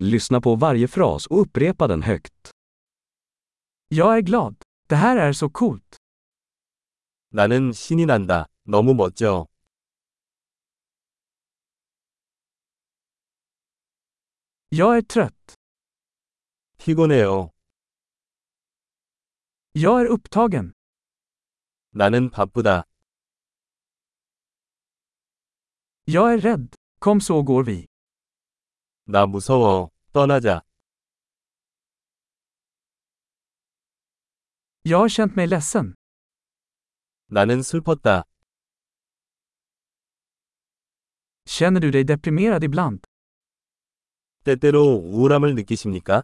Lyssna på varje fras och upprepa den högt. Jag är glad. Det här är så coolt. 나는 신이 난다. 너무 멋져. Jag är trött. 피곤해요. Jag är upptagen. 나는 바쁘다. Jag är rädd. Kom så går vi. 나 무서워. 떠나자. Jag har känt mig ledsen. 나는 슬펐다. Känner du dig deprimerad ibland? 때때로 우울함을 느끼십니까?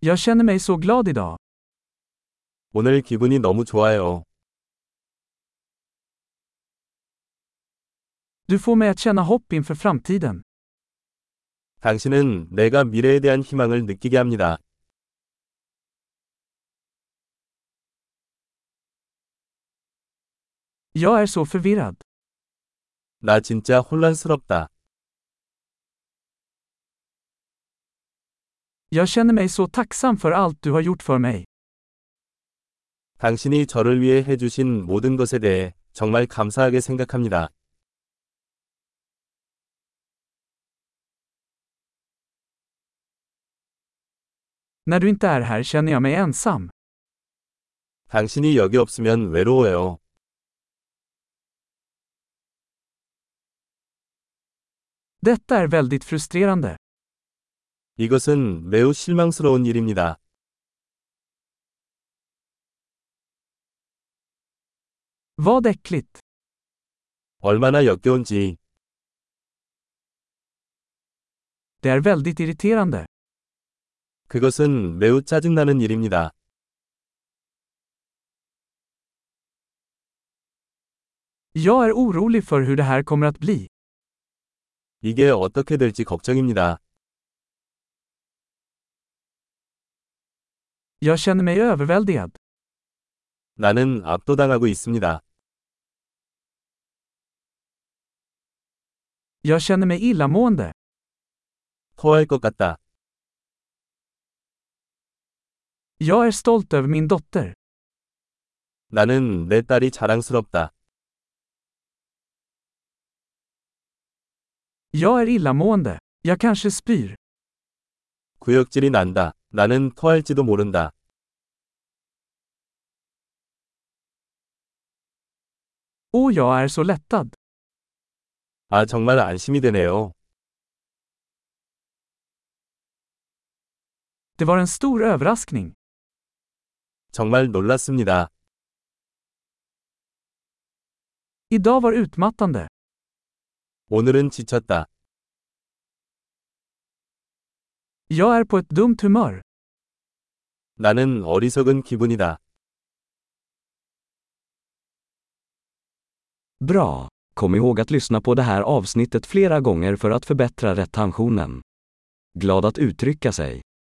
Jag känner mig så glad idag. 오늘 기분이 너무 좋아요. Du får mig att känna hopp inför framtiden. 당신은 내가 미래에 대한 희망을 느끼게 합니다. Jag är så förvirrad. 나 진짜 혼란스럽다. Jag känner mig så tacksam för allt du har gjort för mig. 당신이 저를 위해 해주신 모든 것에 대해 정말 감사하게 생각합니다. När du inte är här känner jag mig ensam. 당신이 여기 없으면 외로워요. Detta är väldigt frustrerande. 이것은 매우 실망스러운 일입니다. Vad äckligt. 얼마나 역겨운지. Det är väldigt irriterande. 그것은 매우 짜증나는 일입니다. Jag är orolig för hur det här kommer att bli. 이게 어떻게 될지 걱정입니다. Jag känner mig överväldigad. 나는 압도당하고 있습니다. Jag känner mig illamående. 토할 것 같다. Jag är stolt över min dotter. 나는 내 딸이 자랑스럽다. Jag är illamående. Jag kanske spyr. 구역질이 난다. 나는 토할지도 모른다. Och jag är så lättad. 아, 정말 안심이 되네요. Det var en stor överraskning. 정말 놀랐습니다. Idag var utmattande. 오늘은 지쳤다. Jag är på ett dumt humör. 나는 어리석은 기분이다. Bra! Kom ihåg att lyssna på det här avsnittet flera gånger för att förbättra retentionen. Glad att uttrycka sig.